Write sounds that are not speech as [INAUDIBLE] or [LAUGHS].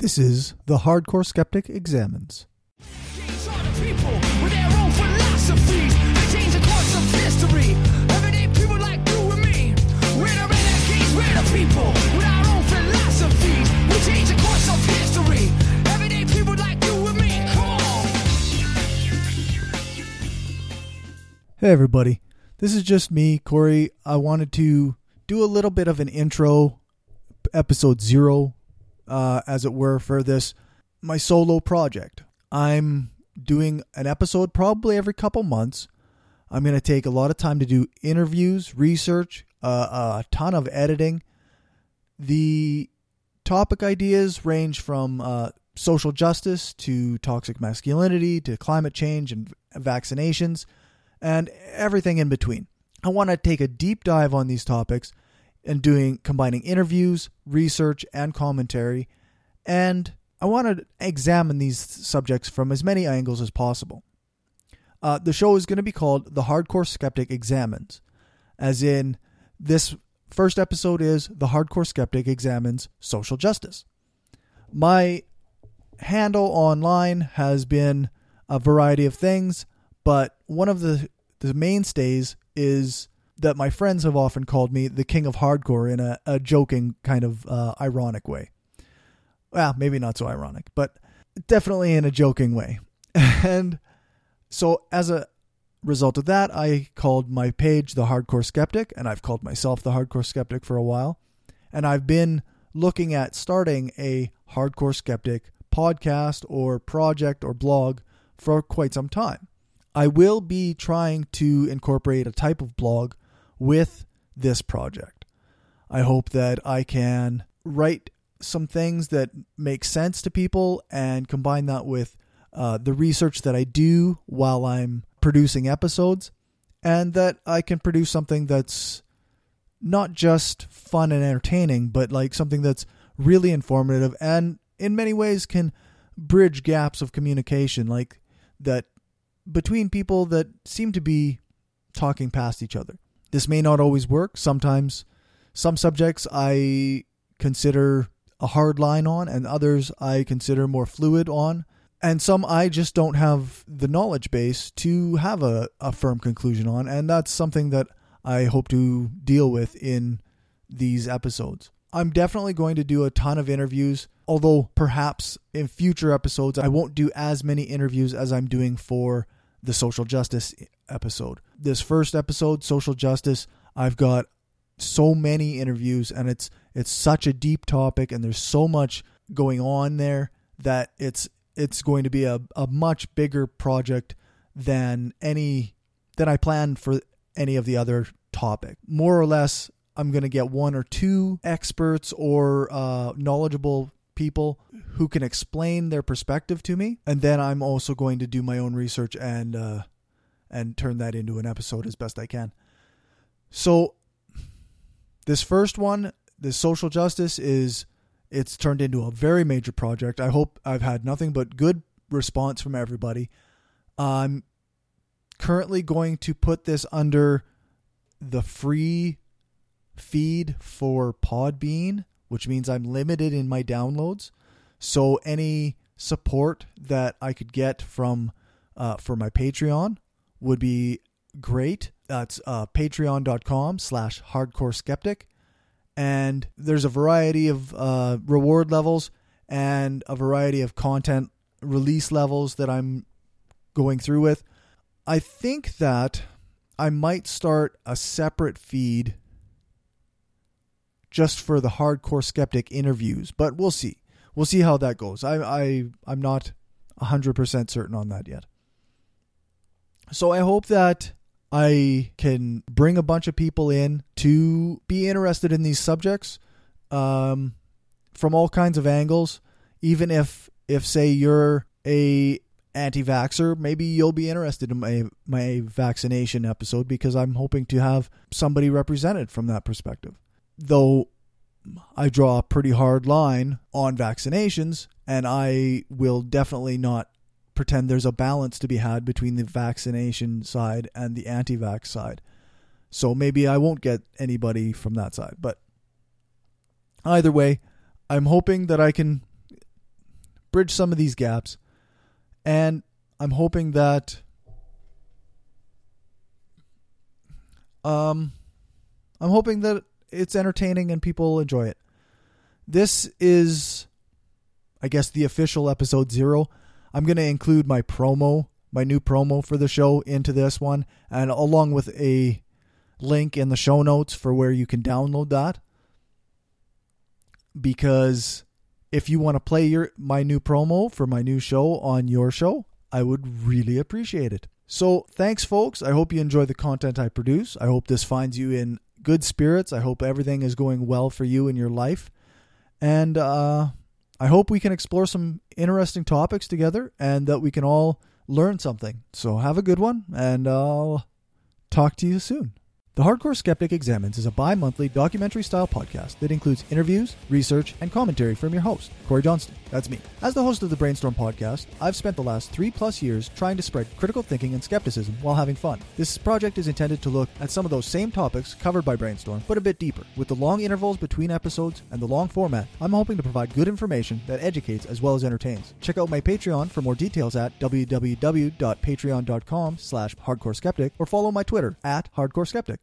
This is The Hardcore Skeptic Examines. Hey, everybody. This is just me, Corey. I wanted to do a little bit of an intro, episode zero, uh, as it were, for this, my solo project. I'm doing an episode probably every couple months. I'm going to take a lot of time to do interviews, research, uh, a ton of editing. The topic ideas range from uh, social justice to toxic masculinity to climate change and vaccinations and everything in between. I want to take a deep dive on these topics and doing combining interviews, research, and commentary, and I want to examine these subjects from as many angles as possible. Uh, the show is going to be called The Hardcore Skeptic Examines, as in, this first episode is The Hardcore Skeptic Examines Social Justice. My handle online has been a variety of things, but one of the, the mainstays is that my friends have often called me the king of hardcore in a, a joking kind of uh, ironic way. Well, maybe not so ironic, but definitely in a joking way. [LAUGHS] And so, as a result of that, I called my page the Hardcore Skeptic, and I've called myself the Hardcore Skeptic for a while. And I've been looking at starting a Hardcore Skeptic podcast or project or blog for quite some time. I will be trying to incorporate a type of blog with this project. I hope that I can write some things that make sense to people and combine that with uh, the research that I do while I'm producing episodes, and that I can produce something that's not just fun and entertaining, but like something that's really informative and in many ways can bridge gaps of communication, like that between people that seem to be talking past each other. This may not always work. Sometimes, some subjects I consider a hard line on, and others I consider more fluid on. And some I just don't have the knowledge base to have a, a firm conclusion on. And that's something that I hope to deal with in these episodes. I'm definitely going to do a ton of interviews, although perhaps in future episodes I won't do as many interviews as I'm doing for the social justice episode. This first episode, social justice, I've got so many interviews and it's it's such a deep topic and there's so much going on there that it's it's going to be a, a much bigger project than any than I planned for any of the other topic. More or less, I'm going to get one or two experts or uh, knowledgeable people who can explain their perspective to me, and then I'm also going to do my own research and uh, and turn that into an episode as best I can. So, this first one, this social justice, is it's turned into a very major project. I hope I've had nothing but good response from everybody. I'm currently going to put this under the free feed for Podbean, which means I'm limited in my downloads. So any support that I could get from uh, for my Patreon would be great. That's uh, patreon.com slash hardcore skeptic. And there's a variety of uh, reward levels and a variety of content release levels that I'm going through with. I think that I might start a separate feed just for the hardcore skeptic interviews, but we'll see. We'll see how that goes. I I I'm not 100% certain on that yet. So I hope that I can bring a bunch of people in to be interested in these subjects um, from all kinds of angles. Even if, if say you're a anti-vaxxer, maybe you'll be interested in my my vaccination episode because I'm hoping to have somebody represented from that perspective. Though I draw a pretty hard line on vaccinations, and I will definitely not pretend there's a balance to be had between the vaccination side and the anti vax side. So maybe I won't get anybody from that side. But either way, I'm hoping that I can bridge some of these gaps. And I'm hoping that um I'm hoping that it's entertaining and people enjoy it. This is I guess the official episode 0. I'm going to include my promo, my new promo for the show into this one and along with a link in the show notes for where you can download that because if you want to play your my new promo for my new show on your show, I would really appreciate it. So, thanks folks. I hope you enjoy the content I produce. I hope this finds you in good spirits. I hope everything is going well for you in your life. And uh I hope we can explore some interesting topics together and that we can all learn something. So, have a good one and I'll talk to you soon. The Hardcore Skeptic Examines is a bi monthly documentary style podcast that includes interviews, research, and commentary from your host, Corey Johnston. That's me. As the host of the Brainstorm podcast, I've spent the last three plus years trying to spread critical thinking and skepticism while having fun. This project is intended to look at some of those same topics covered by Brainstorm, but a bit deeper. With the long intervals between episodes and the long format, I'm hoping to provide good information that educates as well as entertains. Check out my Patreon for more details at www.patreon.com slash hardcore skeptic or follow my Twitter at hardcore skeptic.